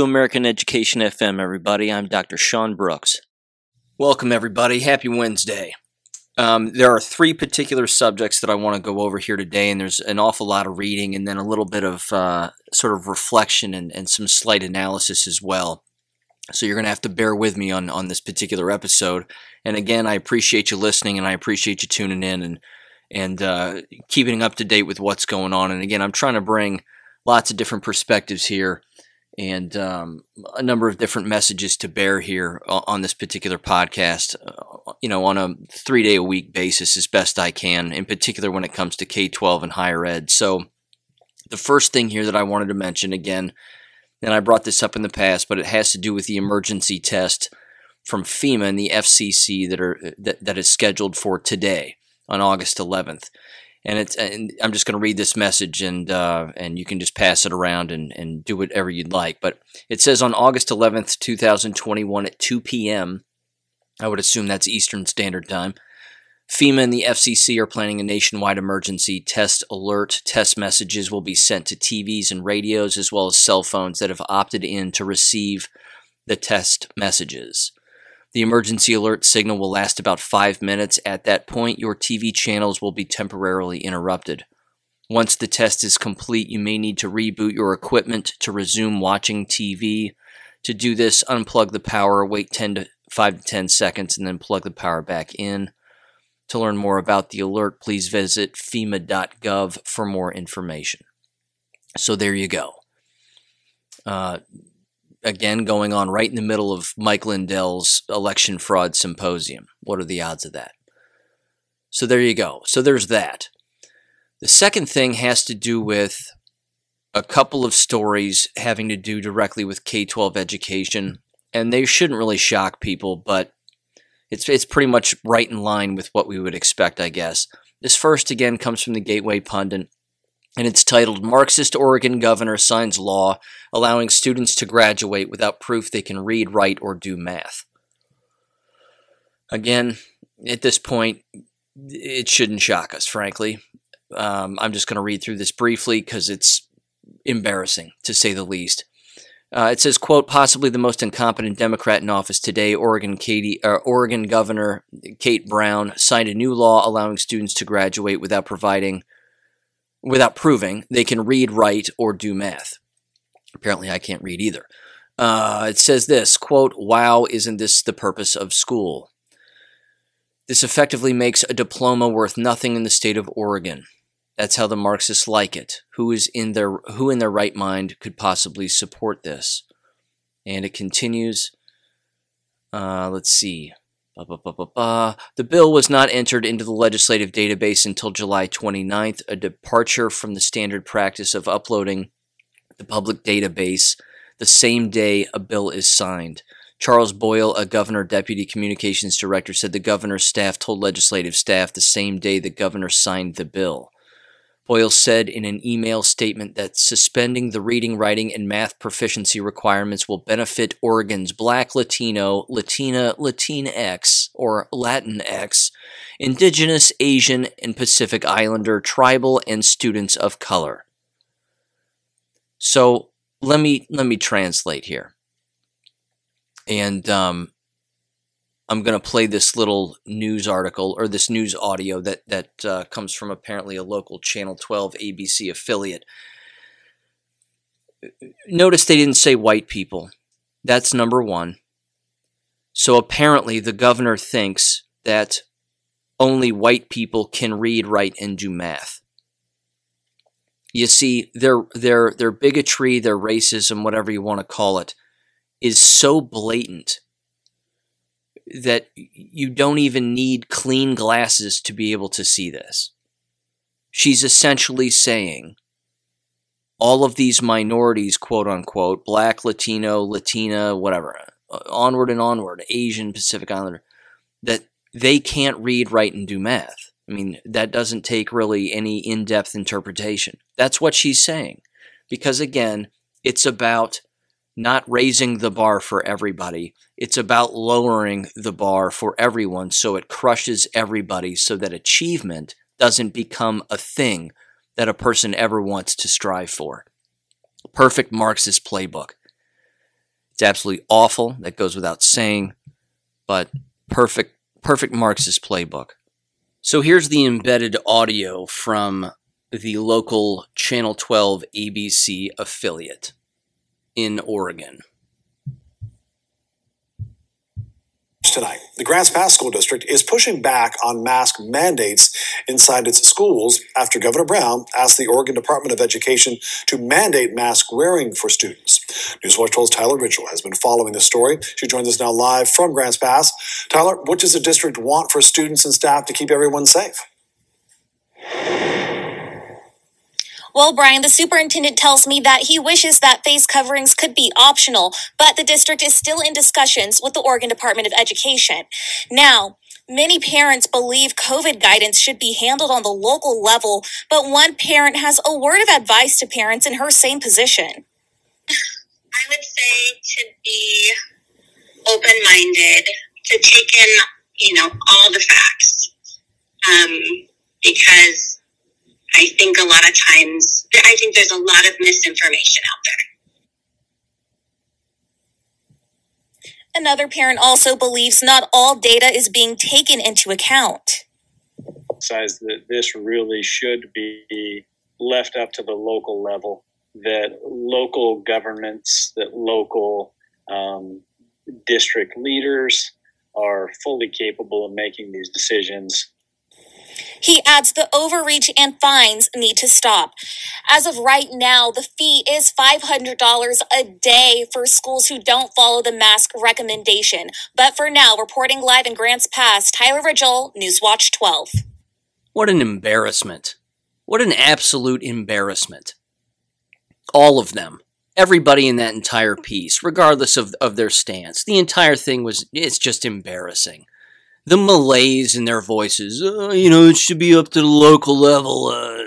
to American Education FM, everybody. I'm Dr. Sean Brooks. Welcome, everybody. Happy Wednesday. Um, there are three particular subjects that I want to go over here today, and there's an awful lot of reading and then a little bit of uh, sort of reflection and, and some slight analysis as well. So you're going to have to bear with me on, on this particular episode. And again, I appreciate you listening and I appreciate you tuning in and, and uh, keeping up to date with what's going on. And again, I'm trying to bring lots of different perspectives here and um, a number of different messages to bear here on this particular podcast, uh, you know, on a three day a week basis as best I can, in particular when it comes to K 12 and higher ed. So, the first thing here that I wanted to mention again, and I brought this up in the past, but it has to do with the emergency test from FEMA and the FCC that are that, that is scheduled for today on August 11th and it's and I'm just going to read this message and uh, and you can just pass it around and, and do whatever you'd like. But it says on August 11th, 2021 at 2 p.m. I would assume that's Eastern Standard Time. FEMA and the FCC are planning a nationwide emergency test alert. Test messages will be sent to TVs and radios as well as cell phones that have opted in to receive the test messages. The emergency alert signal will last about five minutes. At that point, your TV channels will be temporarily interrupted. Once the test is complete, you may need to reboot your equipment to resume watching TV. To do this, unplug the power, wait 10 to 5 to 10 seconds, and then plug the power back in. To learn more about the alert, please visit FEMA.gov for more information. So there you go. Uh, again going on right in the middle of Mike Lindell's election fraud symposium. What are the odds of that? So there you go. So there's that. The second thing has to do with a couple of stories having to do directly with K 12 education, and they shouldn't really shock people, but it's, it's pretty much right in line with what we would expect, I guess. This first, again, comes from the Gateway Pundit and it's titled Marxist Oregon Governor Signs Law Allowing Students to Graduate Without Proof They Can Read, Write, or Do Math. Again, at this point, it shouldn't shock us, frankly. Um, I'm just going to read through this briefly because it's embarrassing, to say the least. Uh, it says, quote, possibly the most incompetent Democrat in office today, Oregon, Katie, uh, Oregon Governor Kate Brown signed a new law allowing students to graduate without providing without proving they can read, write, or do math. Apparently, I can't read either. Uh, it says this quote, Wow, isn't this the purpose of school? This effectively makes a diploma worth nothing in the state of Oregon. That's how the Marxists like it. Who is in their who in their right mind could possibly support this? And it continues. Uh, let's see. The bill was not entered into the legislative database until July 29th, a departure from the standard practice of uploading the public database the same day a bill is signed. Charles Boyle, a governor deputy communications director, said the governor's staff told legislative staff the same day the governor signed the bill. Boyle said in an email statement that suspending the reading, writing, and math proficiency requirements will benefit Oregon's Black, Latino, Latina, Latinx, or Latinx, Indigenous, Asian, and Pacific Islander, tribal, and students of color. So let me let me translate here, and um, I'm going to play this little news article or this news audio that that uh, comes from apparently a local Channel 12 ABC affiliate. Notice they didn't say white people. That's number one. So apparently the governor thinks that only white people can read, write, and do math. You see, their their their bigotry, their racism, whatever you want to call it, is so blatant that you don't even need clean glasses to be able to see this. She's essentially saying all of these minorities, quote unquote, black, Latino, Latina, whatever, uh, onward and onward, Asian, Pacific Islander, that they can't read, write, and do math. I mean, that doesn't take really any in depth interpretation. That's what she's saying. Because again, it's about not raising the bar for everybody. It's about lowering the bar for everyone so it crushes everybody so that achievement doesn't become a thing that a person ever wants to strive for. Perfect Marxist playbook. It's absolutely awful. That goes without saying, but perfect, perfect Marxist playbook. So here's the embedded audio from the local Channel 12 ABC affiliate in Oregon. tonight. The Grants Pass School District is pushing back on mask mandates inside its schools after Governor Brown asked the Oregon Department of Education to mandate mask wearing for students. Newswatch 12's Tyler Ridgel has been following this story. She joins us now live from Grants Pass. Tyler, what does the district want for students and staff to keep everyone safe? Well, Brian, the superintendent tells me that he wishes that face coverings could be optional, but the district is still in discussions with the Oregon Department of Education. Now, many parents believe COVID guidance should be handled on the local level, but one parent has a word of advice to parents in her same position. I would say to be open minded, to take in, you know, all the facts. Um, because I think a lot of times, I think there's a lot of misinformation out there. Another parent also believes not all data is being taken into account. Says that this really should be left up to the local level, that local governments, that local um, district leaders are fully capable of making these decisions he adds the overreach and fines need to stop. As of right now, the fee is $500 a day for schools who don't follow the mask recommendation. But for now, reporting live in Grants Pass, Tyler Ridgel, Newswatch 12. What an embarrassment. What an absolute embarrassment. All of them. Everybody in that entire piece, regardless of, of their stance. The entire thing was, it's just embarrassing the malaise in their voices. Uh, you know, it should be up to the local level. Uh,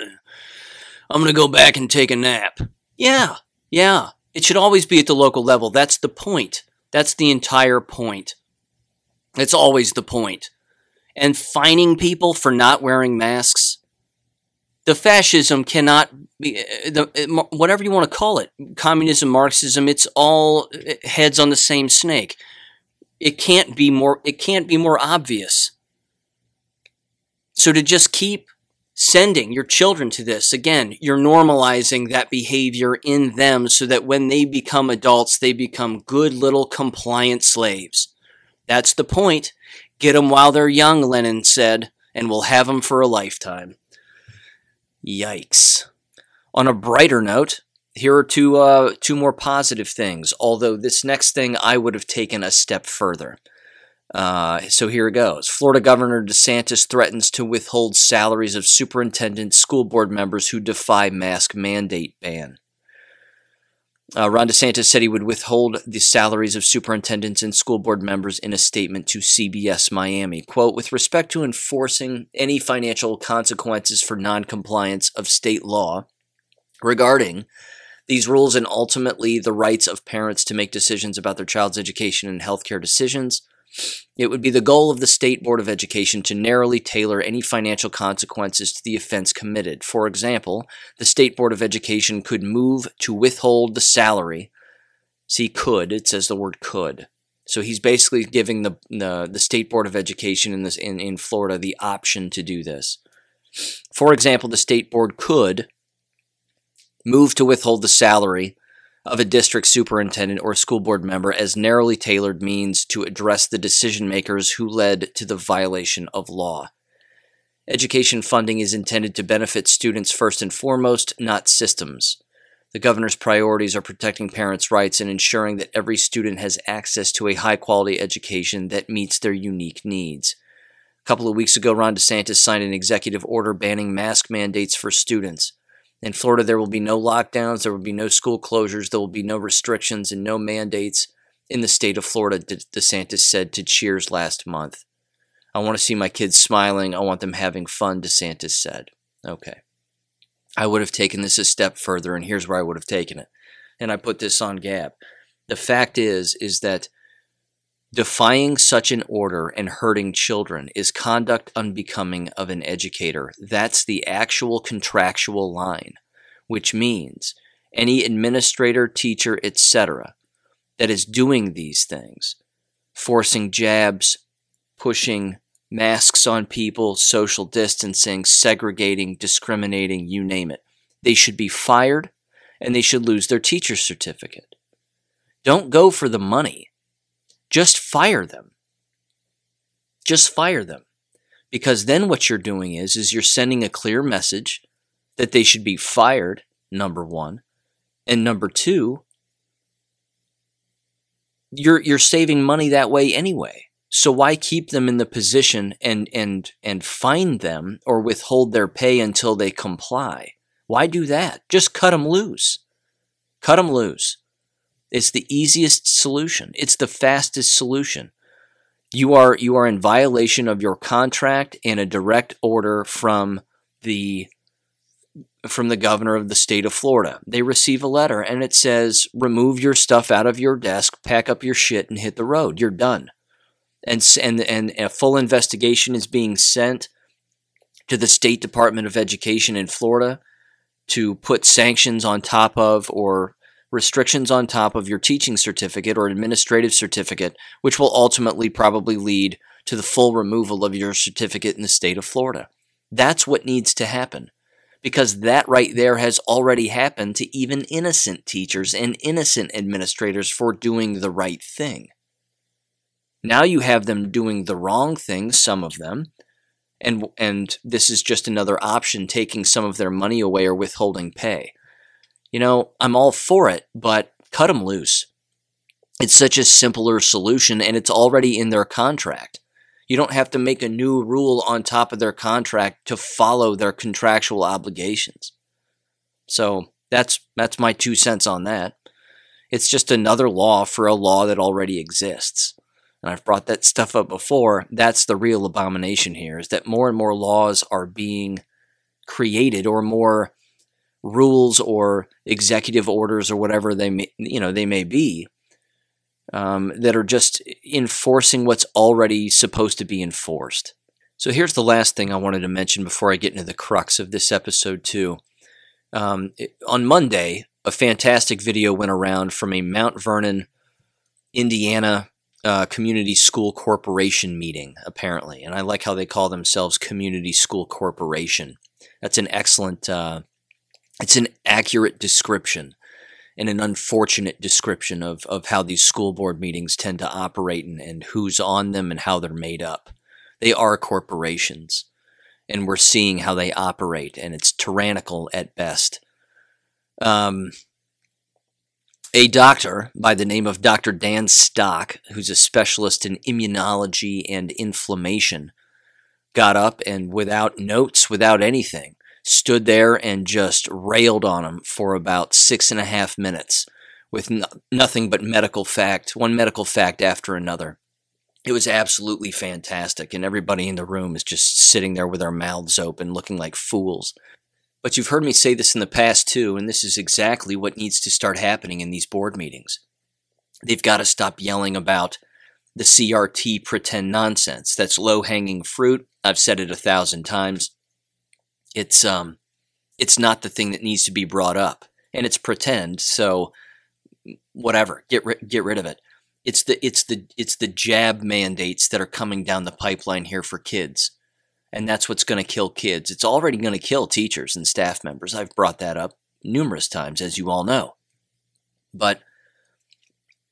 I'm going to go back and take a nap. Yeah, yeah. It should always be at the local level. That's the point. That's the entire point. It's always the point. And fining people for not wearing masks. The fascism cannot be, uh, the, uh, whatever you want to call it, communism, Marxism, it's all heads on the same snake. It can't be more it can't be more obvious. So to just keep sending your children to this, again, you're normalizing that behavior in them so that when they become adults, they become good little compliant slaves. That's the point. Get them while they're young, Lenin said, and we'll have them for a lifetime. Yikes. On a brighter note, here are two uh, two more positive things. Although this next thing I would have taken a step further. Uh, so here it goes. Florida Governor DeSantis threatens to withhold salaries of superintendents, school board members who defy mask mandate ban. Uh, Ron DeSantis said he would withhold the salaries of superintendents and school board members in a statement to CBS Miami. Quote, with respect to enforcing any financial consequences for noncompliance of state law regarding these rules and ultimately the rights of parents to make decisions about their child's education and healthcare decisions. It would be the goal of the State Board of Education to narrowly tailor any financial consequences to the offense committed. For example, the State Board of Education could move to withhold the salary. See, could, it says the word could. So he's basically giving the, the, the State Board of Education in, this, in, in Florida the option to do this. For example, the State Board could move to withhold the salary of a district superintendent or school board member as narrowly tailored means to address the decision makers who led to the violation of law. Education funding is intended to benefit students first and foremost, not systems. The governor's priorities are protecting parents' rights and ensuring that every student has access to a high quality education that meets their unique needs. A couple of weeks ago, Ron DeSantis signed an executive order banning mask mandates for students. In Florida, there will be no lockdowns, there will be no school closures, there will be no restrictions and no mandates in the state of Florida, DeSantis said to Cheers last month. I want to see my kids smiling. I want them having fun, DeSantis said. Okay. I would have taken this a step further, and here's where I would have taken it. And I put this on Gab. The fact is, is that Defying such an order and hurting children is conduct unbecoming of an educator. That's the actual contractual line, which means any administrator, teacher, etc., that is doing these things, forcing jabs, pushing masks on people, social distancing, segregating, discriminating, you name it. They should be fired and they should lose their teacher's certificate. Don't go for the money. Just fire them. Just fire them. Because then what you're doing is is you're sending a clear message that they should be fired, number 1, and number 2, you're you're saving money that way anyway. So why keep them in the position and and and fine them or withhold their pay until they comply? Why do that? Just cut them loose. Cut them loose. It's the easiest solution. It's the fastest solution. You are you are in violation of your contract and a direct order from the from the governor of the state of Florida. They receive a letter and it says, remove your stuff out of your desk, pack up your shit, and hit the road. You're done. And, and, and a full investigation is being sent to the State Department of Education in Florida to put sanctions on top of or restrictions on top of your teaching certificate or administrative certificate, which will ultimately probably lead to the full removal of your certificate in the state of Florida. That's what needs to happen because that right there has already happened to even innocent teachers and innocent administrators for doing the right thing. Now you have them doing the wrong thing, some of them, and and this is just another option taking some of their money away or withholding pay. You know, I'm all for it, but cut them loose. It's such a simpler solution and it's already in their contract. You don't have to make a new rule on top of their contract to follow their contractual obligations. So that's that's my two cents on that. It's just another law for a law that already exists. And I've brought that stuff up before. That's the real abomination here is that more and more laws are being created or more rules or executive orders or whatever they may, you know they may be um, that are just enforcing what's already supposed to be enforced. So here's the last thing I wanted to mention before I get into the crux of this episode, too. Um, on Monday, a fantastic video went around from a Mount Vernon, Indiana uh, Community School Corporation meeting, apparently. And I like how they call themselves Community School Corporation. That's an excellent, uh, it's an accurate description and an unfortunate description of, of how these school board meetings tend to operate and, and who's on them and how they're made up. They are corporations, and we're seeing how they operate, and it's tyrannical at best. Um, a doctor by the name of Dr. Dan Stock, who's a specialist in immunology and inflammation, got up and without notes, without anything, stood there and just railed on him for about six and a half minutes with no- nothing but medical fact, one medical fact after another. It was absolutely fantastic, and everybody in the room is just sitting there with their mouths open, looking like fools. But you've heard me say this in the past too, and this is exactly what needs to start happening in these board meetings. They've got to stop yelling about the CRT pretend nonsense. That's low hanging fruit. I've said it a thousand times it's um it's not the thing that needs to be brought up and it's pretend so whatever get ri- get rid of it. It's the it's the it's the jab mandates that are coming down the pipeline here for kids and that's what's going to kill kids. It's already going to kill teachers and staff members. I've brought that up numerous times as you all know. But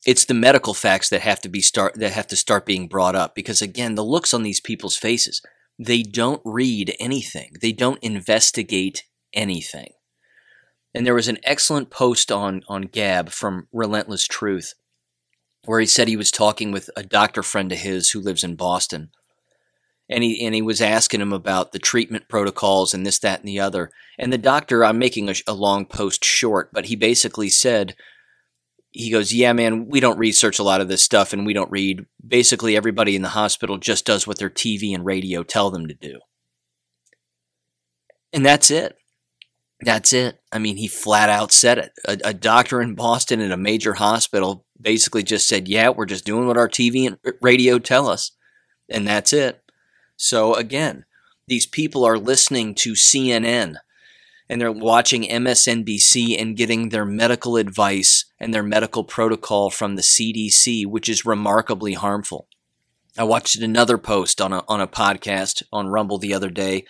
it's the medical facts that have to be start that have to start being brought up because again the looks on these people's faces they don't read anything, they don't investigate anything. And there was an excellent post on, on Gab from Relentless Truth where he said he was talking with a doctor friend of his who lives in Boston. And he, and he was asking him about the treatment protocols and this, that, and the other. And the doctor, I'm making a, a long post short, but he basically said, he goes, Yeah, man, we don't research a lot of this stuff and we don't read. Basically, everybody in the hospital just does what their TV and radio tell them to do. And that's it. That's it. I mean, he flat out said it. A, a, doctor in Boston at a major hospital basically just said, Yeah, we're just doing what our TV and radio tell us. And that's it. So, again, these people are listening to CNN and they're watching MSNBC and getting their medical advice and their medical protocol from the CDC, which is remarkably harmful. I watched another post on a on a podcast on Rumble the other day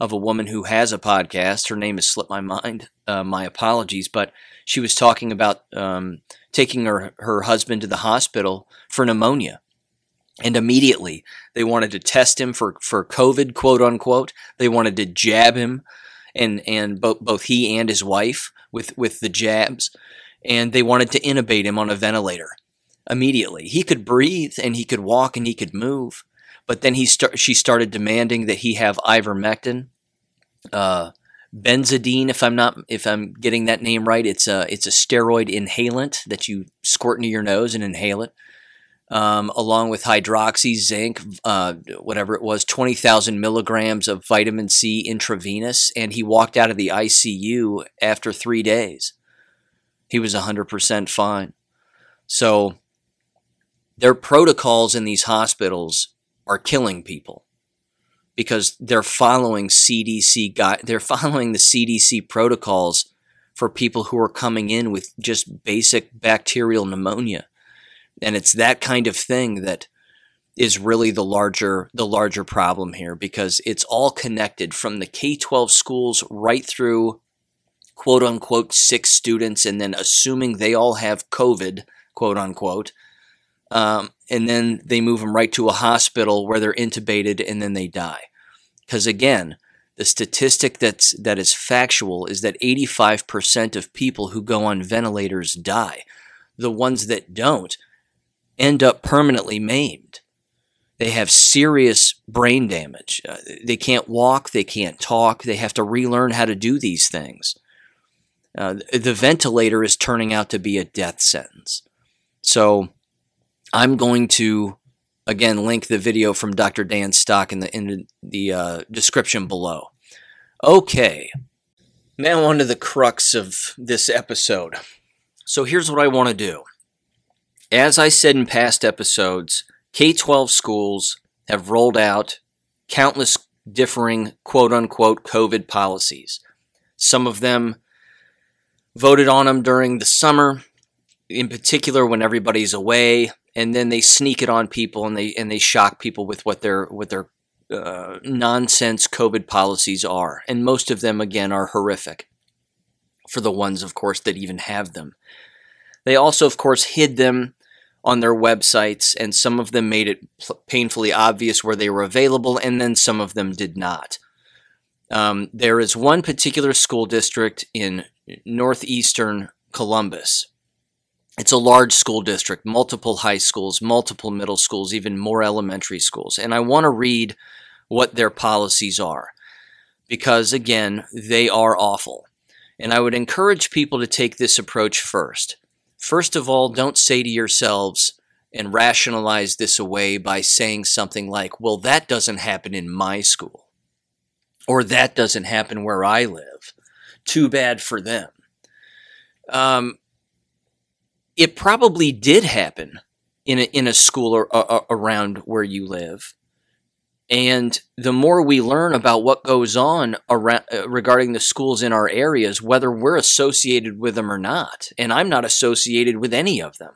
of a woman who has a podcast. Her name has slipped my mind. Uh, my apologies, but she was talking about um, taking her her husband to the hospital for pneumonia, and immediately they wanted to test him for for COVID, quote unquote. They wanted to jab him, and and both both he and his wife with with the jabs, and they wanted to intubate him on a ventilator immediately. He could breathe and he could walk and he could move, but then he start, she started demanding that he have ivermectin, uh, benzidine. If I'm not, if I'm getting that name right, it's a it's a steroid inhalant that you squirt into your nose and inhale it. Um, along with hydroxy, zinc, uh, whatever it was, 20,000 milligrams of vitamin C intravenous, and he walked out of the ICU after three days. He was 100% fine. So, their protocols in these hospitals are killing people because they're following CDC guide, they're following the CDC protocols for people who are coming in with just basic bacterial pneumonia. And it's that kind of thing that is really the larger the larger problem here because it's all connected from the K-12 schools right through quote unquote six students and then assuming they all have COVID, quote unquote, um, and then they move them right to a hospital where they're intubated and then they die. Because again, the statistic that's that is factual is that 85% of people who go on ventilators die. The ones that don't end up permanently maimed. They have serious brain damage. Uh, they can't walk, they can't talk, they have to relearn how to do these things. Uh, the ventilator is turning out to be a death sentence. So, I'm going to again link the video from Dr. Dan Stock in the in the uh, description below. Okay, now on to the crux of this episode. So here's what I want to do. As I said in past episodes, K 12 schools have rolled out countless differing quote unquote COVID policies. Some of them voted on them during the summer, in particular when everybody's away and then they sneak it on people and they and they shock people with what their what their uh, nonsense COVID policies are, and most of them again are horrific. For the ones, of course, that even have them, they also, of course, hid them on their websites, and some of them made it painfully obvious where they were available, and then some of them did not. Um, there is one particular school district in northeastern Columbus it's a large school district, multiple high schools, multiple middle schools, even more elementary schools. And I want to read what their policies are because, again, they are awful. And I would encourage people to take this approach first. First of all, don't say to yourselves and rationalize this away by saying something like, well, that doesn't happen in my school, or that doesn't happen where I live. Too bad for them. Um, it probably did happen in a, in a school or, uh, around where you live. And the more we learn about what goes on around, uh, regarding the schools in our areas, whether we're associated with them or not, and I'm not associated with any of them,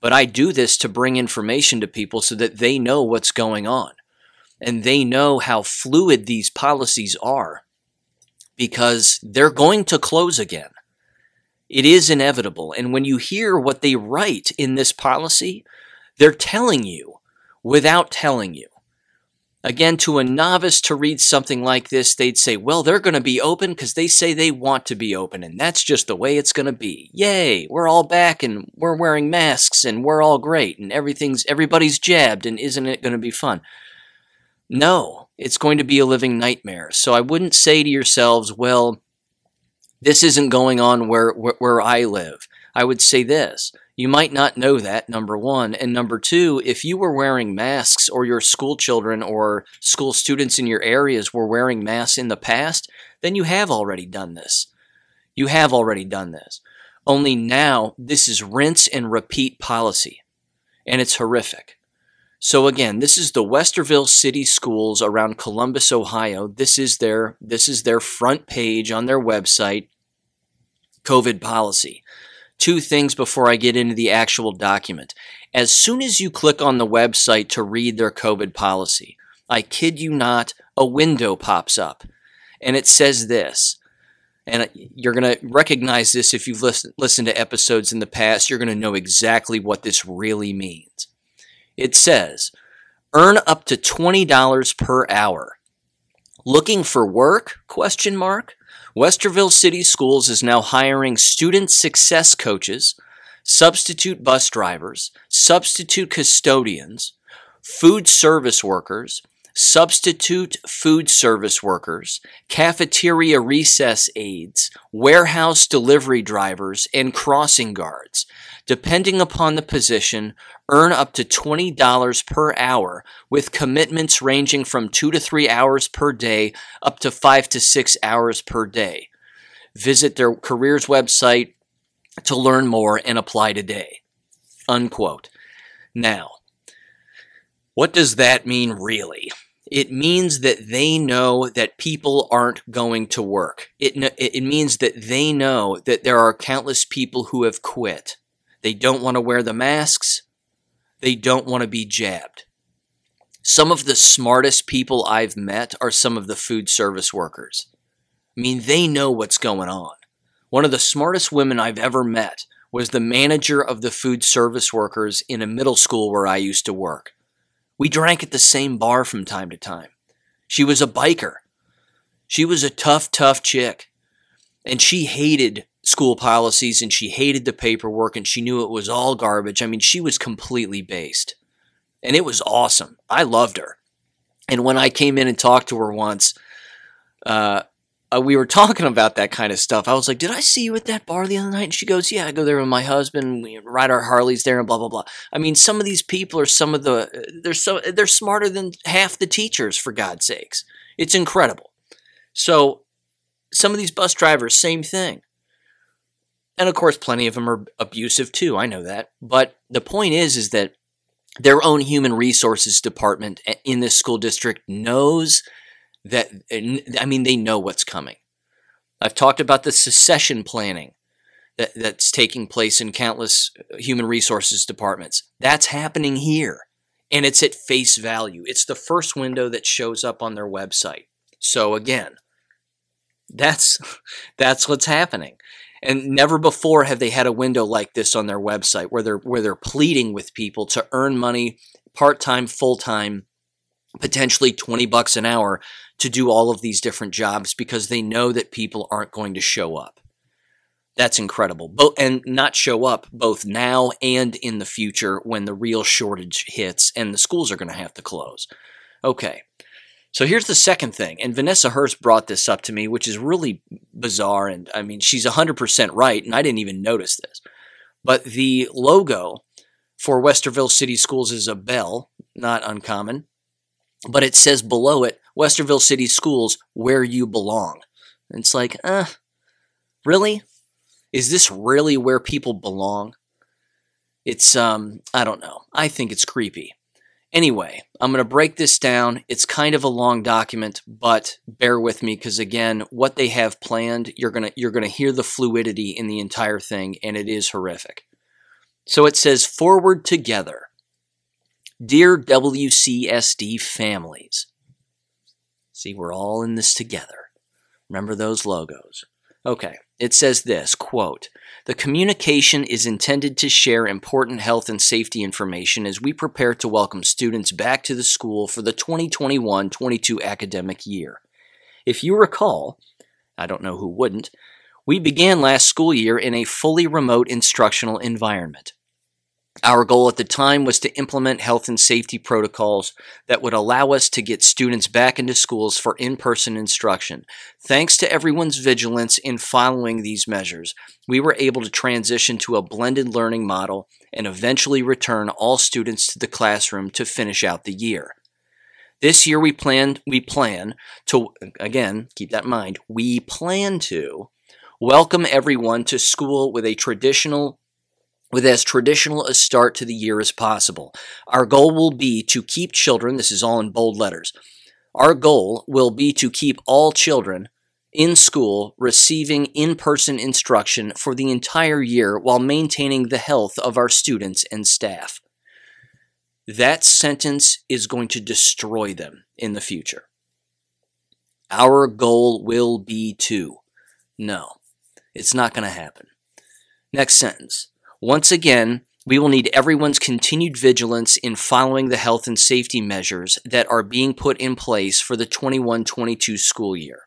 but I do this to bring information to people so that they know what's going on and they know how fluid these policies are because they're going to close again. It is inevitable. And when you hear what they write in this policy, they're telling you without telling you. Again, to a novice to read something like this, they'd say, well, they're going to be open because they say they want to be open, and that's just the way it's going to be. Yay, we're all back and we're wearing masks and we're all great and everything's everybody's jabbed and isn't it going to be fun? No, it's going to be a living nightmare. So I wouldn't say to yourselves, well, this isn't going on where, where, where I live. I would say this. You might not know that, number one. And number two, if you were wearing masks or your school children or school students in your areas were wearing masks in the past, then you have already done this. You have already done this. Only now, this is rinse and repeat policy. And it's horrific. So again, this is the Westerville City Schools around Columbus, Ohio. This is their this is their front page on their website. COVID policy. two things before I get into the actual document. As soon as you click on the website to read their COVID policy, I kid you not, a window pops up and it says this. And you're going to recognize this if you've listen, listened to episodes in the past. You're going to know exactly what this really means. It says, earn up to $20 per hour. Looking for work? Question mark. Westerville City Schools is now hiring student success coaches, substitute bus drivers, substitute custodians, food service workers, substitute food service workers, cafeteria recess aides, warehouse delivery drivers, and crossing guards. Depending upon the position, earn up to $20 per hour with commitments ranging from 2 to 3 hours per day up to 5 to 6 hours per day. Visit their careers website to learn more and apply today. Unquote. Now, what does that mean really? It means that they know that people aren't going to work. It, it means that they know that there are countless people who have quit. They don't want to wear the masks. They don't want to be jabbed. Some of the smartest people I've met are some of the food service workers. I mean, they know what's going on. One of the smartest women I've ever met was the manager of the food service workers in a middle school where I used to work. We drank at the same bar from time to time. She was a biker. She was a tough, tough chick. And she hated school policies and she hated the paperwork and she knew it was all garbage. I mean, she was completely based. And it was awesome. I loved her. And when I came in and talked to her once, uh, uh, we were talking about that kind of stuff. I was like, "Did I see you at that bar the other night?" And she goes, "Yeah, I go there with my husband. We ride our Harleys there, and blah blah blah." I mean, some of these people are some of the they're so they're smarter than half the teachers. For God's sakes, it's incredible. So, some of these bus drivers, same thing. And of course, plenty of them are abusive too. I know that. But the point is, is that their own human resources department in this school district knows that I mean they know what's coming. I've talked about the secession planning that, that's taking place in countless uh, human resources departments. That's happening here. And it's at face value. It's the first window that shows up on their website. So again, that's that's what's happening. And never before have they had a window like this on their website where they're where they're pleading with people to earn money part-time, full-time, potentially 20 bucks an hour to do all of these different jobs because they know that people aren't going to show up. That's incredible. Bo- and not show up both now and in the future when the real shortage hits and the schools are going to have to close. Okay. So here's the second thing. And Vanessa Hurst brought this up to me, which is really bizarre. And I mean, she's 100% right. And I didn't even notice this. But the logo for Westerville City Schools is a bell, not uncommon. But it says below it, Westerville City Schools, where you belong. And it's like, uh, really? Is this really where people belong? It's, um, I don't know. I think it's creepy. Anyway, I'm going to break this down. It's kind of a long document, but bear with me because again, what they have planned, you're going to you're going to hear the fluidity in the entire thing and it is horrific. So it says forward together. Dear WCSD families, See, we're all in this together. Remember those logos. Okay, it says this quote, The communication is intended to share important health and safety information as we prepare to welcome students back to the school for the 2021 22 academic year. If you recall, I don't know who wouldn't, we began last school year in a fully remote instructional environment. Our goal at the time was to implement health and safety protocols that would allow us to get students back into schools for in person instruction. Thanks to everyone's vigilance in following these measures, we were able to transition to a blended learning model and eventually return all students to the classroom to finish out the year. This year we plan we plan to again, keep that in mind, we plan to welcome everyone to school with a traditional with as traditional a start to the year as possible. Our goal will be to keep children, this is all in bold letters, our goal will be to keep all children in school receiving in person instruction for the entire year while maintaining the health of our students and staff. That sentence is going to destroy them in the future. Our goal will be to. No, it's not going to happen. Next sentence. Once again, we will need everyone's continued vigilance in following the health and safety measures that are being put in place for the 21 22 school year.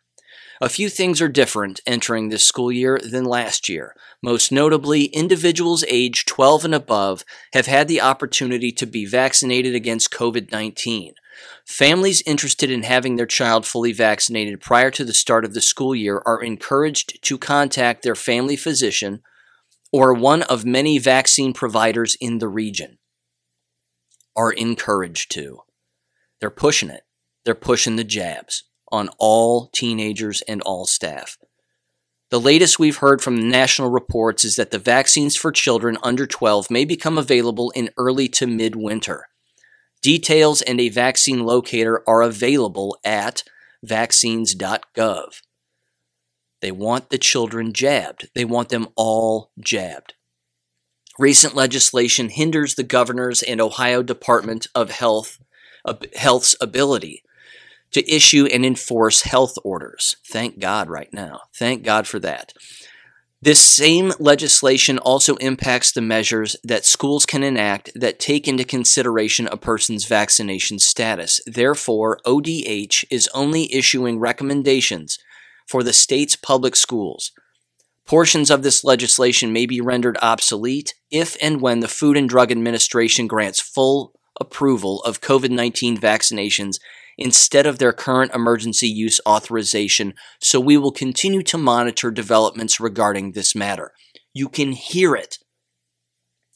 A few things are different entering this school year than last year. Most notably, individuals aged 12 and above have had the opportunity to be vaccinated against COVID 19. Families interested in having their child fully vaccinated prior to the start of the school year are encouraged to contact their family physician or one of many vaccine providers in the region are encouraged to. They're pushing it. They're pushing the jabs on all teenagers and all staff. The latest we've heard from the national reports is that the vaccines for children under 12 may become available in early to midwinter. Details and a vaccine locator are available at vaccines.gov. They want the children jabbed. They want them all jabbed. Recent legislation hinders the governor's and Ohio Department of Health Health's ability to issue and enforce health orders. Thank God right now. Thank God for that. This same legislation also impacts the measures that schools can enact that take into consideration a person's vaccination status. Therefore, ODH is only issuing recommendations for the state's public schools. Portions of this legislation may be rendered obsolete if and when the Food and Drug Administration grants full approval of COVID 19 vaccinations instead of their current emergency use authorization, so we will continue to monitor developments regarding this matter. You can hear it.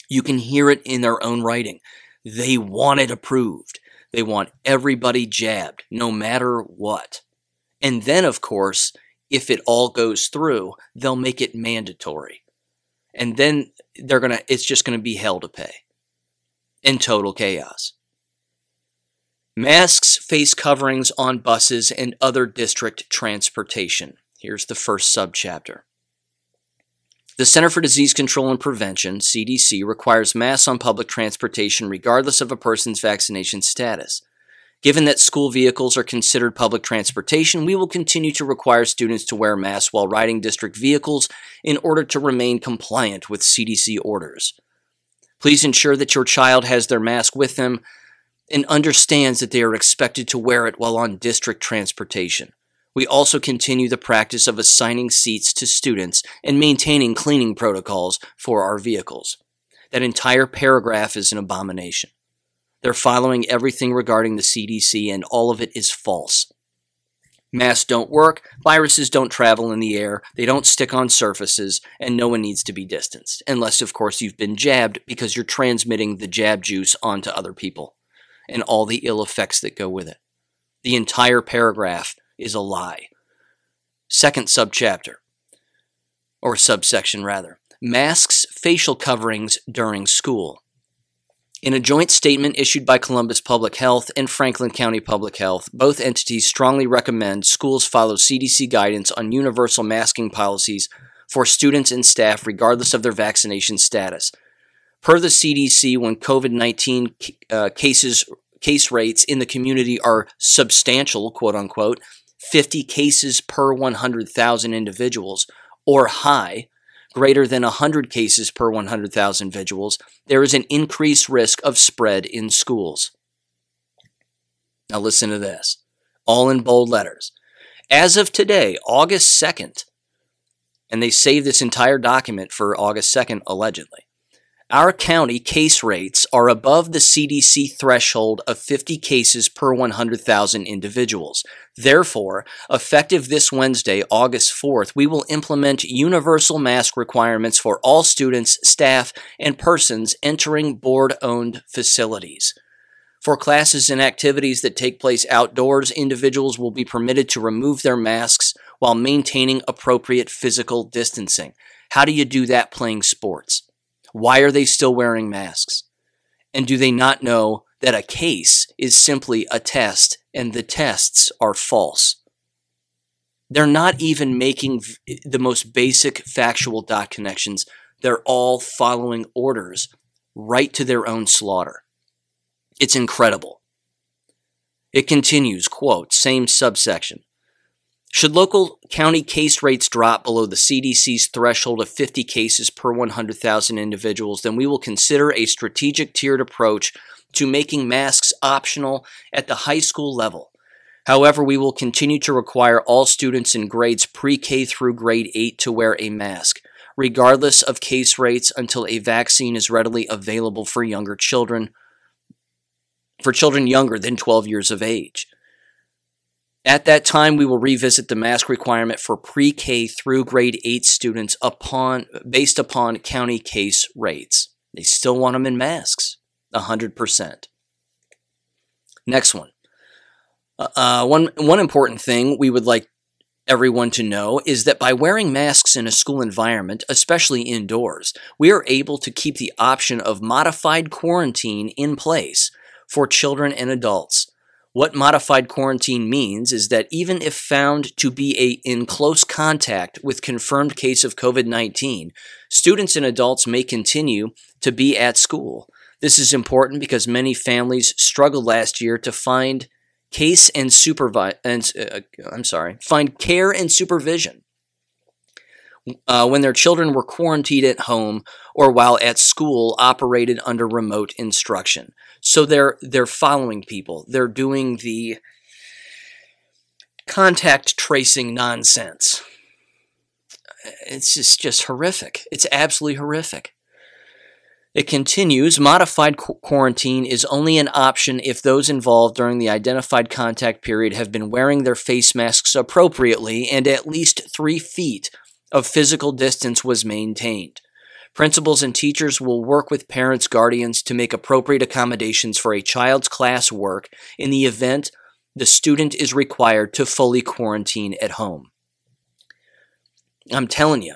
You can hear it in their own writing. They want it approved. They want everybody jabbed, no matter what. And then, of course, if it all goes through, they'll make it mandatory. And then they're going to, it's just going to be hell to pay in total chaos. Masks, face coverings on buses, and other district transportation. Here's the first subchapter. The Center for Disease Control and Prevention, CDC, requires masks on public transportation regardless of a person's vaccination status. Given that school vehicles are considered public transportation, we will continue to require students to wear masks while riding district vehicles in order to remain compliant with CDC orders. Please ensure that your child has their mask with them and understands that they are expected to wear it while on district transportation. We also continue the practice of assigning seats to students and maintaining cleaning protocols for our vehicles. That entire paragraph is an abomination. They're following everything regarding the CDC, and all of it is false. Masks don't work, viruses don't travel in the air, they don't stick on surfaces, and no one needs to be distanced. Unless, of course, you've been jabbed because you're transmitting the jab juice onto other people and all the ill effects that go with it. The entire paragraph is a lie. Second subchapter, or subsection rather masks, facial coverings during school. In a joint statement issued by Columbus Public Health and Franklin County Public Health, both entities strongly recommend schools follow CDC guidance on universal masking policies for students and staff regardless of their vaccination status. Per the CDC, when COVID 19 uh, cases case rates in the community are substantial, quote unquote, 50 cases per 100,000 individuals, or high, greater than 100 cases per 100,000 individuals, there is an increased risk of spread in schools. Now, listen to this, all in bold letters. As of today, August 2nd, and they saved this entire document for August 2nd, allegedly. Our county case rates are above the CDC threshold of 50 cases per 100,000 individuals. Therefore, effective this Wednesday, August 4th, we will implement universal mask requirements for all students, staff, and persons entering board owned facilities. For classes and activities that take place outdoors, individuals will be permitted to remove their masks while maintaining appropriate physical distancing. How do you do that playing sports? Why are they still wearing masks? And do they not know that a case is simply a test and the tests are false? They're not even making the most basic factual dot connections. They're all following orders right to their own slaughter. It's incredible. It continues, quote, same subsection. Should local county case rates drop below the CDC's threshold of 50 cases per 100,000 individuals, then we will consider a strategic tiered approach to making masks optional at the high school level. However, we will continue to require all students in grades pre K through grade 8 to wear a mask, regardless of case rates, until a vaccine is readily available for younger children, for children younger than 12 years of age. At that time, we will revisit the mask requirement for pre-K through grade 8 students upon based upon county case rates. They still want them in masks, 100%. Next one. Uh, uh, one one important thing we would like everyone to know is that by wearing masks in a school environment, especially indoors, we are able to keep the option of modified quarantine in place for children and adults. What modified quarantine means is that even if found to be a, in close contact with confirmed case of COVID-19, students and adults may continue to be at school. This is important because many families struggled last year to find case and supervise and uh, I'm sorry, find care and supervision uh, when their children were quarantined at home or while at school operated under remote instruction. So they're they're following people. They're doing the contact tracing nonsense. It's just, just horrific. It's absolutely horrific. It continues modified qu- quarantine is only an option if those involved during the identified contact period have been wearing their face masks appropriately and at least three feet of physical distance was maintained. Principals and teachers will work with parents' guardians to make appropriate accommodations for a child's class work in the event the student is required to fully quarantine at home. I'm telling you,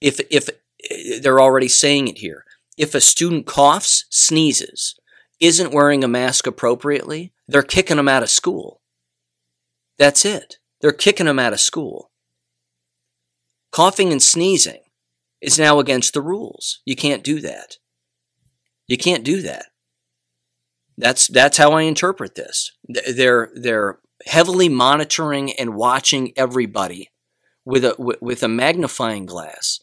if, if they're already saying it here, if a student coughs, sneezes, isn't wearing a mask appropriately, they're kicking them out of school. That's it. They're kicking them out of school. Coughing and sneezing is now against the rules. You can't do that. You can't do that. That's that's how I interpret this. They're they're heavily monitoring and watching everybody with a with a magnifying glass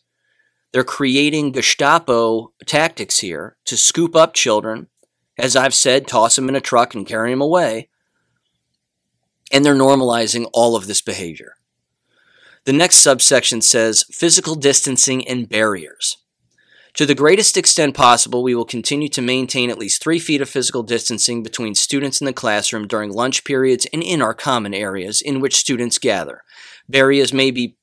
they're creating Gestapo tactics here to scoop up children, as I've said, toss them in a truck and carry them away. And they're normalizing all of this behavior. The next subsection says physical distancing and barriers. To the greatest extent possible, we will continue to maintain at least three feet of physical distancing between students in the classroom during lunch periods and in our common areas in which students gather. Barriers may be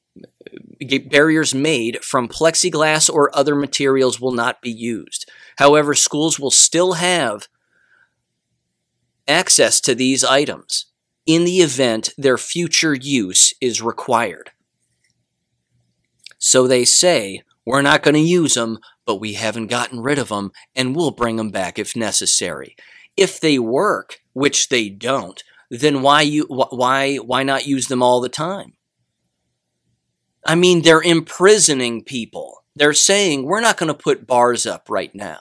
barriers made from plexiglass or other materials will not be used. However, schools will still have access to these items in the event their future use is required. So they say, we're not going to use them, but we haven't gotten rid of them, and we'll bring them back if necessary. If they work, which they don't, then why you why why not use them all the time? I mean, they're imprisoning people. They're saying, we're not going to put bars up right now,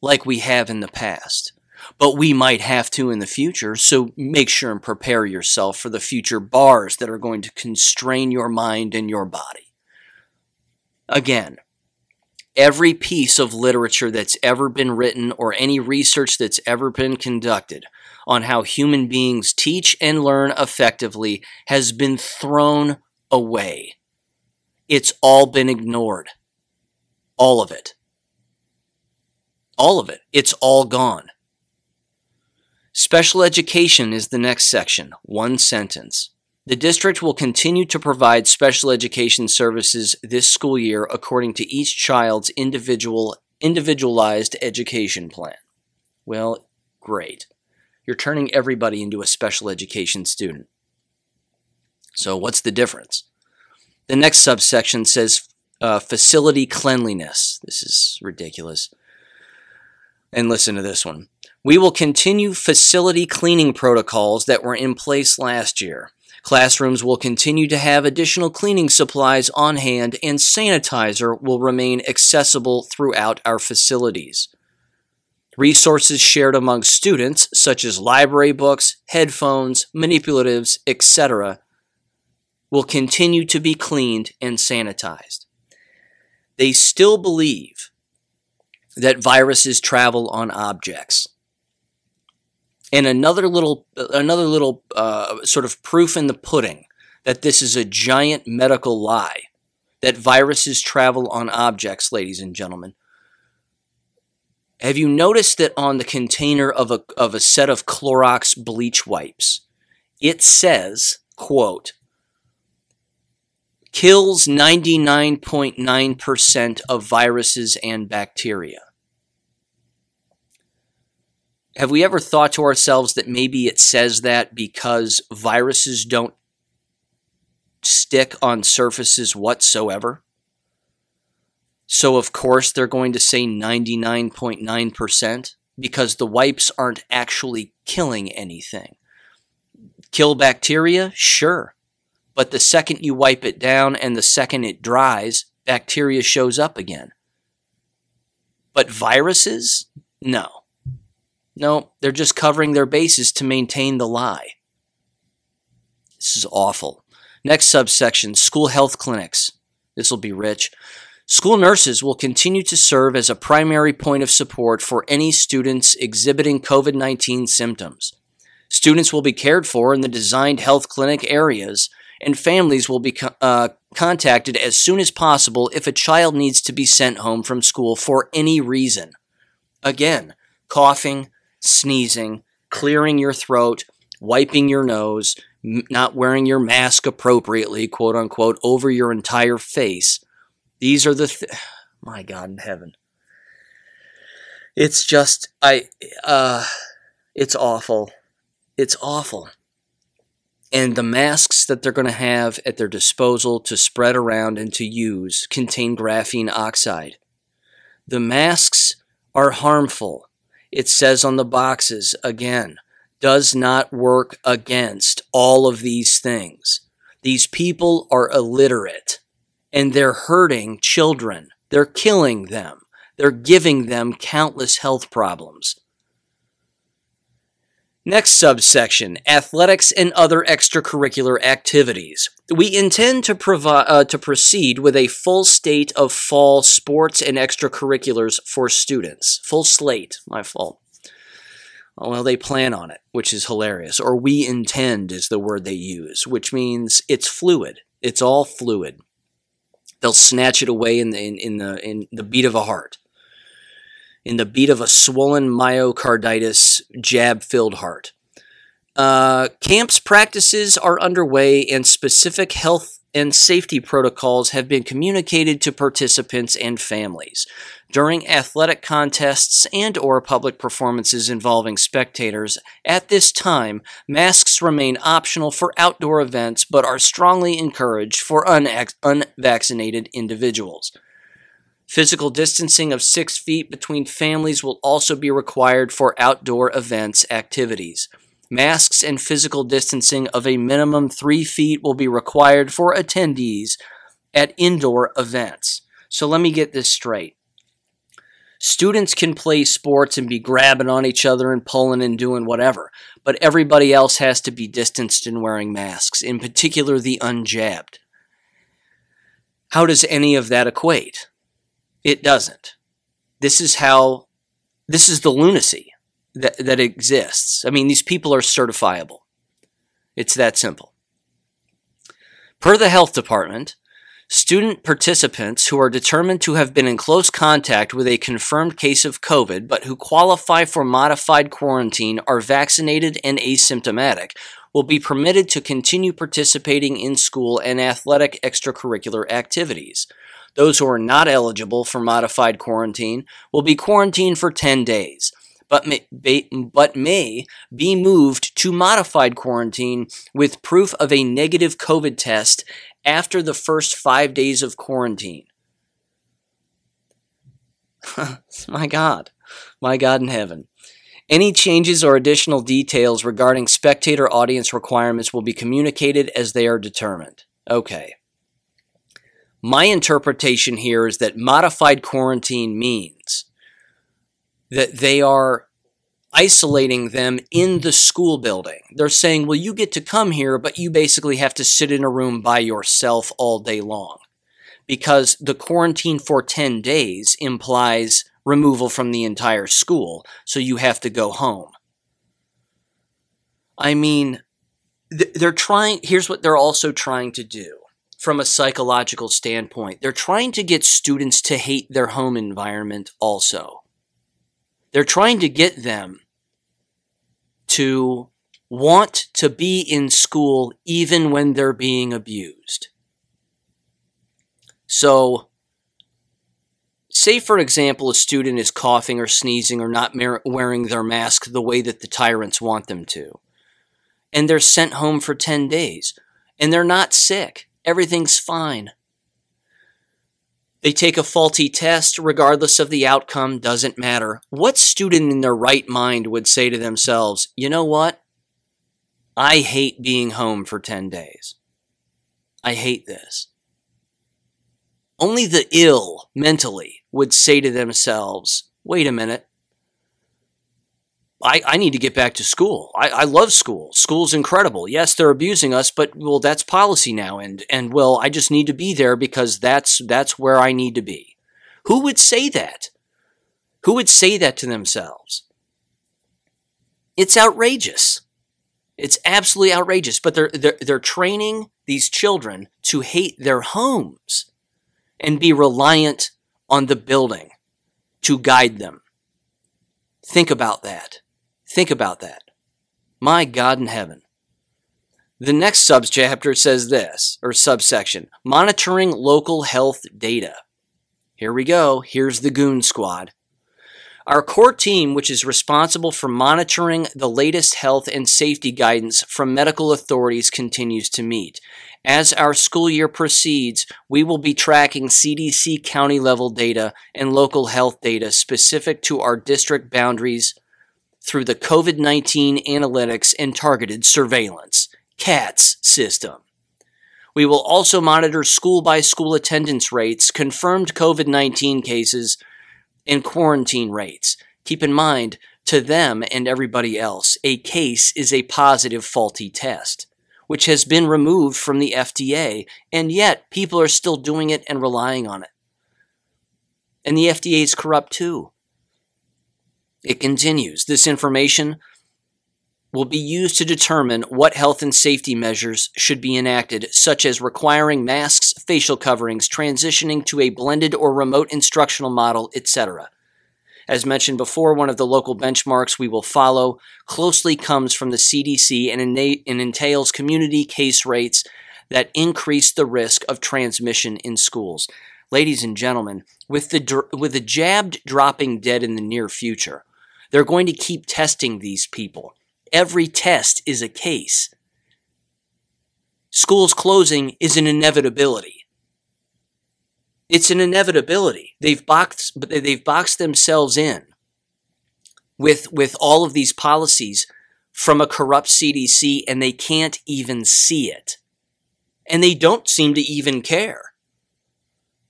like we have in the past, but we might have to in the future. So make sure and prepare yourself for the future bars that are going to constrain your mind and your body. Again, every piece of literature that's ever been written or any research that's ever been conducted on how human beings teach and learn effectively has been thrown away. It's all been ignored. All of it. All of it. It's all gone. Special education is the next section. One sentence. The district will continue to provide special education services this school year according to each child's individual individualized education plan. Well, great. You're turning everybody into a special education student. So, what's the difference? The next subsection says uh, facility cleanliness. This is ridiculous. And listen to this one. We will continue facility cleaning protocols that were in place last year. Classrooms will continue to have additional cleaning supplies on hand, and sanitizer will remain accessible throughout our facilities. Resources shared among students, such as library books, headphones, manipulatives, etc., will continue to be cleaned and sanitized. They still believe that viruses travel on objects. And another little, another little uh, sort of proof in the pudding that this is a giant medical lie that viruses travel on objects, ladies and gentlemen. Have you noticed that on the container of a, of a set of Clorox bleach wipes, it says, quote, kills 99.9% of viruses and bacteria. Have we ever thought to ourselves that maybe it says that because viruses don't stick on surfaces whatsoever? So, of course, they're going to say 99.9% because the wipes aren't actually killing anything. Kill bacteria? Sure. But the second you wipe it down and the second it dries, bacteria shows up again. But viruses? No. No, they're just covering their bases to maintain the lie. This is awful. Next subsection school health clinics. This will be rich. School nurses will continue to serve as a primary point of support for any students exhibiting COVID 19 symptoms. Students will be cared for in the designed health clinic areas, and families will be uh, contacted as soon as possible if a child needs to be sent home from school for any reason. Again, coughing, sneezing, clearing your throat, wiping your nose, not wearing your mask appropriately, quote unquote, over your entire face these are the th- my God in heaven. It's just I uh it's awful. It's awful. And the masks that they're going to have at their disposal to spread around and to use contain graphene oxide. The masks are harmful. It says on the boxes again, does not work against all of these things. These people are illiterate and they're hurting children. They're killing them. They're giving them countless health problems. Next subsection athletics and other extracurricular activities. We intend to, provide, uh, to proceed with a full state of fall sports and extracurriculars for students. Full slate, my fault. Well, they plan on it, which is hilarious. Or we intend is the word they use, which means it's fluid. It's all fluid. They'll snatch it away in the in, in the in the beat of a heart, in the beat of a swollen myocarditis jab-filled heart. Uh, camps practices are underway, and specific health and safety protocols have been communicated to participants and families during athletic contests and or public performances involving spectators at this time masks remain optional for outdoor events but are strongly encouraged for unvaccinated individuals physical distancing of six feet between families will also be required for outdoor events activities masks and physical distancing of a minimum three feet will be required for attendees at indoor events so let me get this straight Students can play sports and be grabbing on each other and pulling and doing whatever, but everybody else has to be distanced and wearing masks, in particular the unjabbed. How does any of that equate? It doesn't. This is how, this is the lunacy that, that exists. I mean, these people are certifiable. It's that simple. Per the health department, Student participants who are determined to have been in close contact with a confirmed case of COVID but who qualify for modified quarantine are vaccinated and asymptomatic will be permitted to continue participating in school and athletic extracurricular activities. Those who are not eligible for modified quarantine will be quarantined for 10 days but may, but may be moved to modified quarantine with proof of a negative COVID test after the first five days of quarantine. my God, my God in heaven. Any changes or additional details regarding spectator audience requirements will be communicated as they are determined. Okay. My interpretation here is that modified quarantine means that they are isolating them in the school building. They're saying, well, you get to come here, but you basically have to sit in a room by yourself all day long. Because the quarantine for 10 days implies removal from the entire school, so you have to go home. I mean, they're trying, here's what they're also trying to do from a psychological standpoint. They're trying to get students to hate their home environment also. They're trying to get them to want to be in school even when they're being abused. So, Say, for example, a student is coughing or sneezing or not wearing their mask the way that the tyrants want them to. And they're sent home for 10 days. And they're not sick. Everything's fine. They take a faulty test, regardless of the outcome, doesn't matter. What student in their right mind would say to themselves, you know what? I hate being home for 10 days. I hate this. Only the ill mentally would say to themselves, wait a minute. I, I need to get back to school. I, I love school. School's incredible. Yes, they're abusing us, but well, that's policy now, and and well, I just need to be there because that's that's where I need to be. Who would say that? Who would say that to themselves? It's outrageous. It's absolutely outrageous. But they're they're, they're training these children to hate their homes and be reliant on the building to guide them. Think about that. Think about that. My God in heaven. The next subchapter says this, or subsection monitoring local health data. Here we go. Here's the goon squad. Our core team, which is responsible for monitoring the latest health and safety guidance from medical authorities, continues to meet. As our school year proceeds, we will be tracking CDC county level data and local health data specific to our district boundaries through the COVID 19 analytics and targeted surveillance CATS system. We will also monitor school by school attendance rates, confirmed COVID 19 cases, and quarantine rates. Keep in mind, to them and everybody else, a case is a positive faulty test which has been removed from the FDA, and yet people are still doing it and relying on it. And the FDA is corrupt too. It continues. This information will be used to determine what health and safety measures should be enacted, such as requiring masks, facial coverings, transitioning to a blended or remote instructional model, etc. As mentioned before, one of the local benchmarks we will follow closely comes from the CDC and, and entails community case rates that increase the risk of transmission in schools. Ladies and gentlemen, with the, with the jabbed dropping dead in the near future, they're going to keep testing these people. Every test is a case. Schools closing is an inevitability. It's an inevitability. They've boxed, they've boxed themselves in with, with all of these policies from a corrupt CDC and they can't even see it. And they don't seem to even care.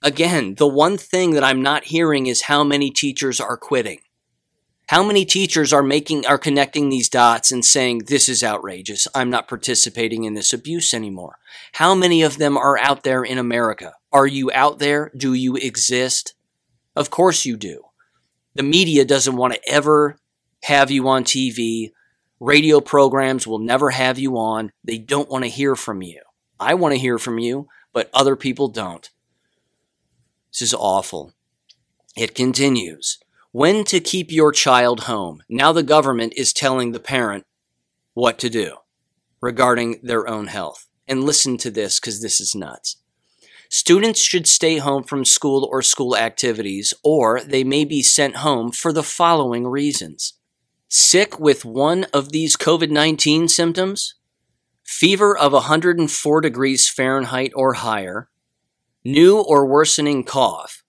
Again, the one thing that I'm not hearing is how many teachers are quitting. How many teachers are making are connecting these dots and saying this is outrageous. I'm not participating in this abuse anymore. How many of them are out there in America? Are you out there? Do you exist? Of course you do. The media doesn't want to ever have you on TV. Radio programs will never have you on. They don't want to hear from you. I want to hear from you, but other people don't. This is awful. It continues. When to keep your child home. Now the government is telling the parent what to do regarding their own health. And listen to this because this is nuts. Students should stay home from school or school activities, or they may be sent home for the following reasons sick with one of these COVID 19 symptoms, fever of 104 degrees Fahrenheit or higher, new or worsening cough,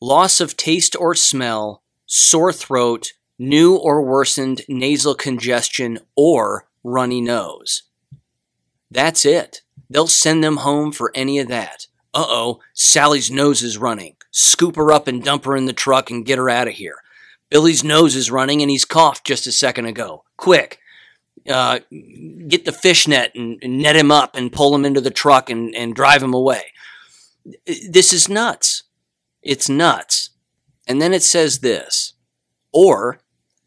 loss of taste or smell, sore throat, new or worsened nasal congestion, or runny nose. That's it. They'll send them home for any of that. Uh oh, Sally's nose is running. Scoop her up and dump her in the truck and get her out of here. Billy's nose is running and he's coughed just a second ago. Quick, uh, get the fishnet and, and net him up and pull him into the truck and, and drive him away. This is nuts. It's nuts. And then it says this or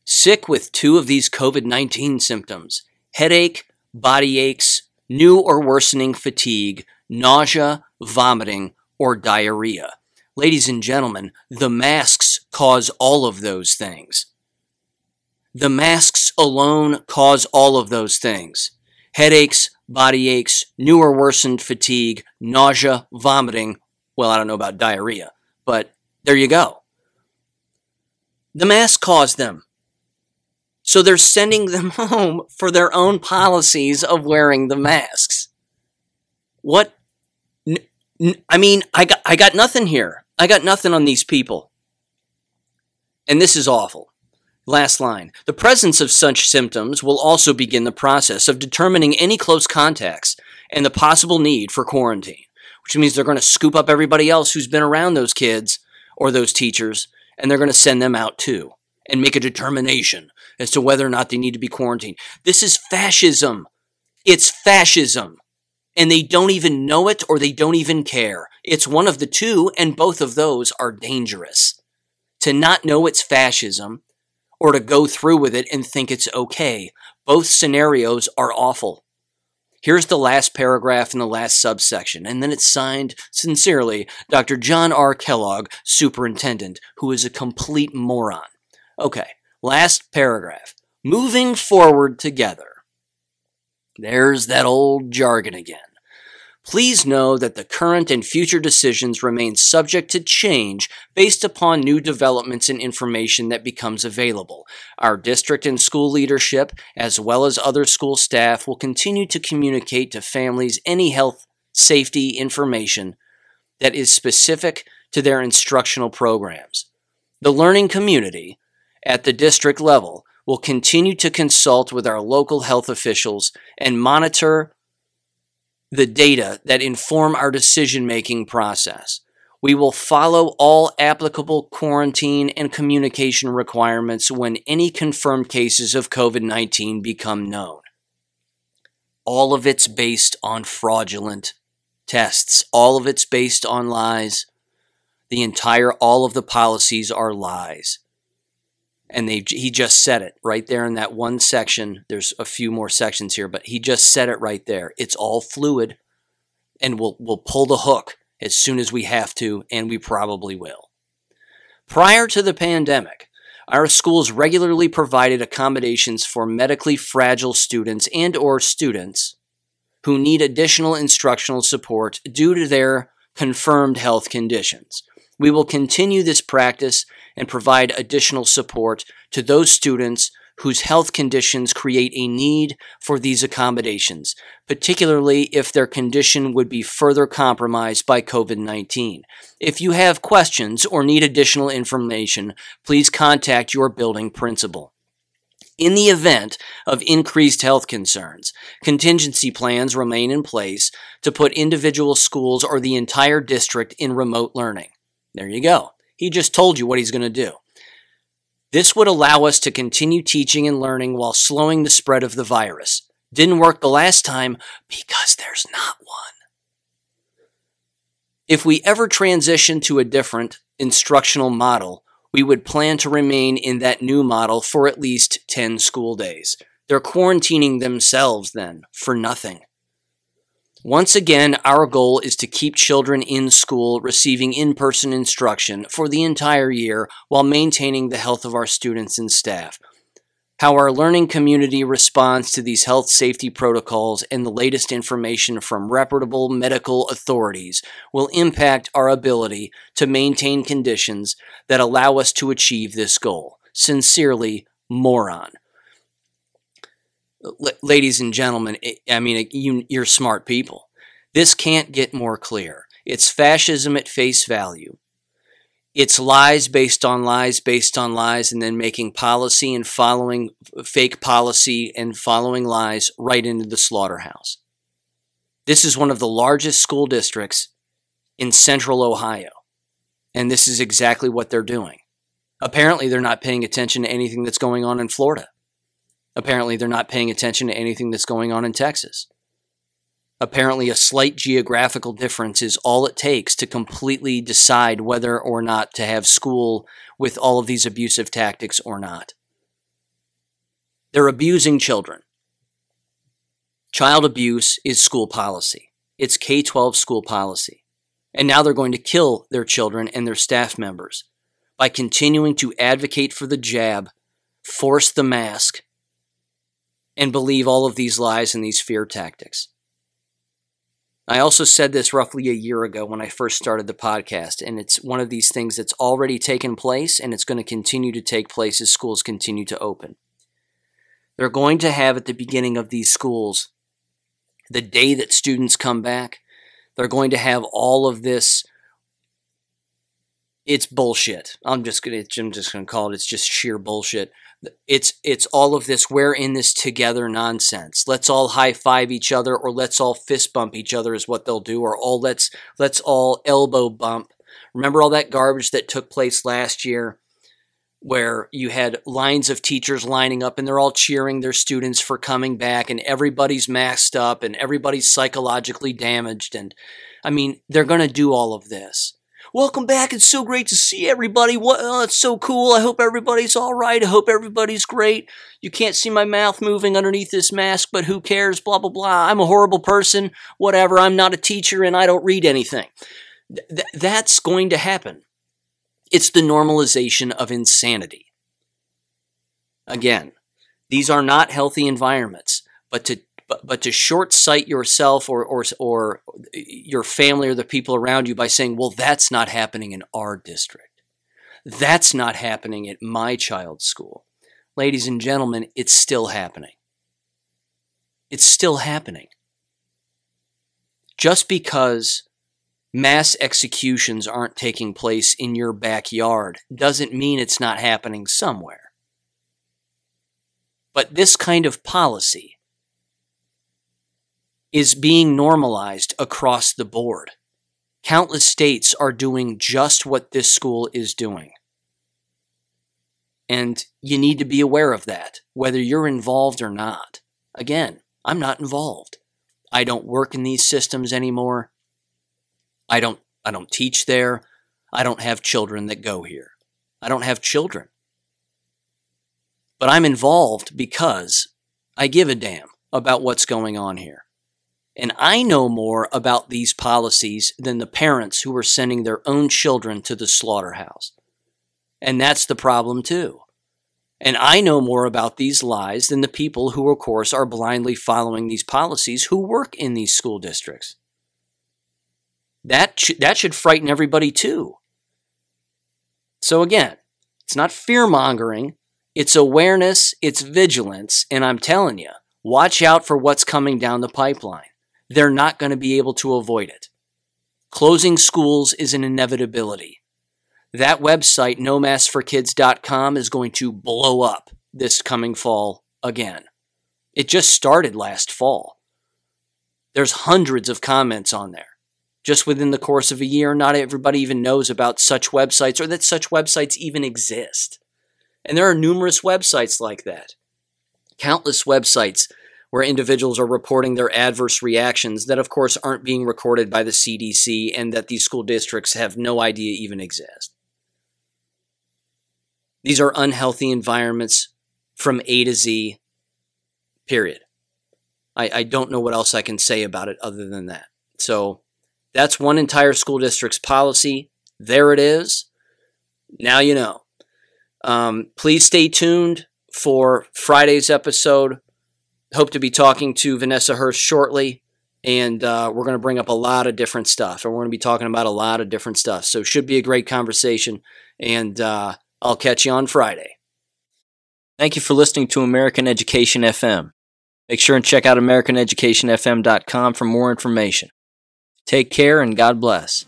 sick with two of these COVID 19 symptoms headache, body aches, new or worsening fatigue, nausea, vomiting, or diarrhea. Ladies and gentlemen, the masks cause all of those things. The masks alone cause all of those things headaches, body aches, new or worsened fatigue, nausea, vomiting. Well, I don't know about diarrhea, but there you go. The mask caused them. So they're sending them home for their own policies of wearing the masks. What? I mean, I got, I got nothing here. I got nothing on these people. And this is awful. Last line. The presence of such symptoms will also begin the process of determining any close contacts and the possible need for quarantine, which means they're going to scoop up everybody else who's been around those kids or those teachers, and they're going to send them out too and make a determination as to whether or not they need to be quarantined. This is fascism. It's fascism. And they don't even know it or they don't even care. It's one of the two, and both of those are dangerous. To not know it's fascism or to go through with it and think it's okay. Both scenarios are awful. Here's the last paragraph in the last subsection, and then it's signed sincerely Dr. John R. Kellogg, Superintendent, who is a complete moron. Okay, last paragraph. Moving forward together. There's that old jargon again. Please know that the current and future decisions remain subject to change based upon new developments and information that becomes available. Our district and school leadership, as well as other school staff, will continue to communicate to families any health safety information that is specific to their instructional programs. The learning community at the district level will continue to consult with our local health officials and monitor the data that inform our decision making process. We will follow all applicable quarantine and communication requirements when any confirmed cases of COVID 19 become known. All of it's based on fraudulent tests, all of it's based on lies. The entire, all of the policies are lies and they he just said it right there in that one section. There's a few more sections here but he just said it right there. It's all fluid and we'll we'll pull the hook as soon as we have to and we probably will. Prior to the pandemic our schools regularly provided accommodations for medically fragile students and or students who need additional instructional support due to their confirmed health conditions we will continue this practice and provide additional support to those students whose health conditions create a need for these accommodations, particularly if their condition would be further compromised by COVID 19. If you have questions or need additional information, please contact your building principal. In the event of increased health concerns, contingency plans remain in place to put individual schools or the entire district in remote learning. There you go. He just told you what he's going to do. This would allow us to continue teaching and learning while slowing the spread of the virus. Didn't work the last time because there's not one. If we ever transition to a different instructional model, we would plan to remain in that new model for at least 10 school days. They're quarantining themselves then for nothing. Once again, our goal is to keep children in school receiving in person instruction for the entire year while maintaining the health of our students and staff. How our learning community responds to these health safety protocols and the latest information from reputable medical authorities will impact our ability to maintain conditions that allow us to achieve this goal. Sincerely, Moron ladies and gentlemen, I mean, you, you're smart people. This can't get more clear. It's fascism at face value. It's lies based on lies based on lies, and then making policy and following fake policy and following lies right into the slaughterhouse. This is one of the largest school districts in central Ohio. And this is exactly what they're doing. Apparently, they're not paying attention to anything that's going on in Florida. Apparently, they're not paying attention to anything that's going on in Texas. Apparently, a slight geographical difference is all it takes to completely decide whether or not to have school with all of these abusive tactics or not. They're abusing children. Child abuse is school policy. It's K 12 school policy. And now they're going to kill their children and their staff members by continuing to advocate for the jab, force the mask, and believe all of these lies and these fear tactics. I also said this roughly a year ago when I first started the podcast, and it's one of these things that's already taken place and it's going to continue to take place as schools continue to open. They're going to have at the beginning of these schools, the day that students come back, they're going to have all of this. It's bullshit. I'm just gonna. I'm just gonna call it. It's just sheer bullshit. It's it's all of this. We're in this together nonsense. Let's all high five each other, or let's all fist bump each other is what they'll do, or all let's let's all elbow bump. Remember all that garbage that took place last year where you had lines of teachers lining up and they're all cheering their students for coming back and everybody's masked up and everybody's psychologically damaged and i mean they're going to do all of this welcome back. It's so great to see everybody. What oh, it's so cool. I hope everybody's all right. I hope everybody's great. You can't see my mouth moving underneath this mask but who cares? Blah blah blah. I'm a horrible person. Whatever. I'm not a teacher and i don't read anything. Th- that's going to happen. It's the normalization of insanity. Again, these are not healthy environments, but to but, but to short sight yourself or, or or your family or the people around you by saying, "Well, that's not happening in our district. That's not happening at my child's school." Ladies and gentlemen, it's still happening. It's still happening. Just because mass executions aren't taking place in your backyard doesn't mean it's not happening somewhere. But this kind of policy is being normalized across the board. Countless states are doing just what this school is doing. And you need to be aware of that, whether you're involved or not. Again, I'm not involved. I don't work in these systems anymore. I don't I don't teach there. I don't have children that go here. I don't have children. But I'm involved because I give a damn about what's going on here. And I know more about these policies than the parents who are sending their own children to the slaughterhouse. And that's the problem, too. And I know more about these lies than the people who, of course, are blindly following these policies who work in these school districts. That, sh- that should frighten everybody too. So again, it's not fear mongering, it's awareness, it's vigilance, and I'm telling you, watch out for what's coming down the pipeline. They're not going to be able to avoid it. Closing schools is an inevitability. That website, nomassforkids.com, is going to blow up this coming fall again. It just started last fall. There's hundreds of comments on there just within the course of a year, not everybody even knows about such websites or that such websites even exist. And there are numerous websites like that. Countless websites where individuals are reporting their adverse reactions that, of course, aren't being recorded by the CDC and that these school districts have no idea even exist. These are unhealthy environments from A to Z, period. I, I don't know what else I can say about it other than that. So, that's one entire school district's policy. There it is. Now you know. Um, please stay tuned for Friday's episode. Hope to be talking to Vanessa Hurst shortly. And uh, we're going to bring up a lot of different stuff. And we're going to be talking about a lot of different stuff. So, should be a great conversation. And uh, I'll catch you on Friday. Thank you for listening to American Education FM. Make sure and check out AmericanEducationFM.com for more information. Take care and God bless.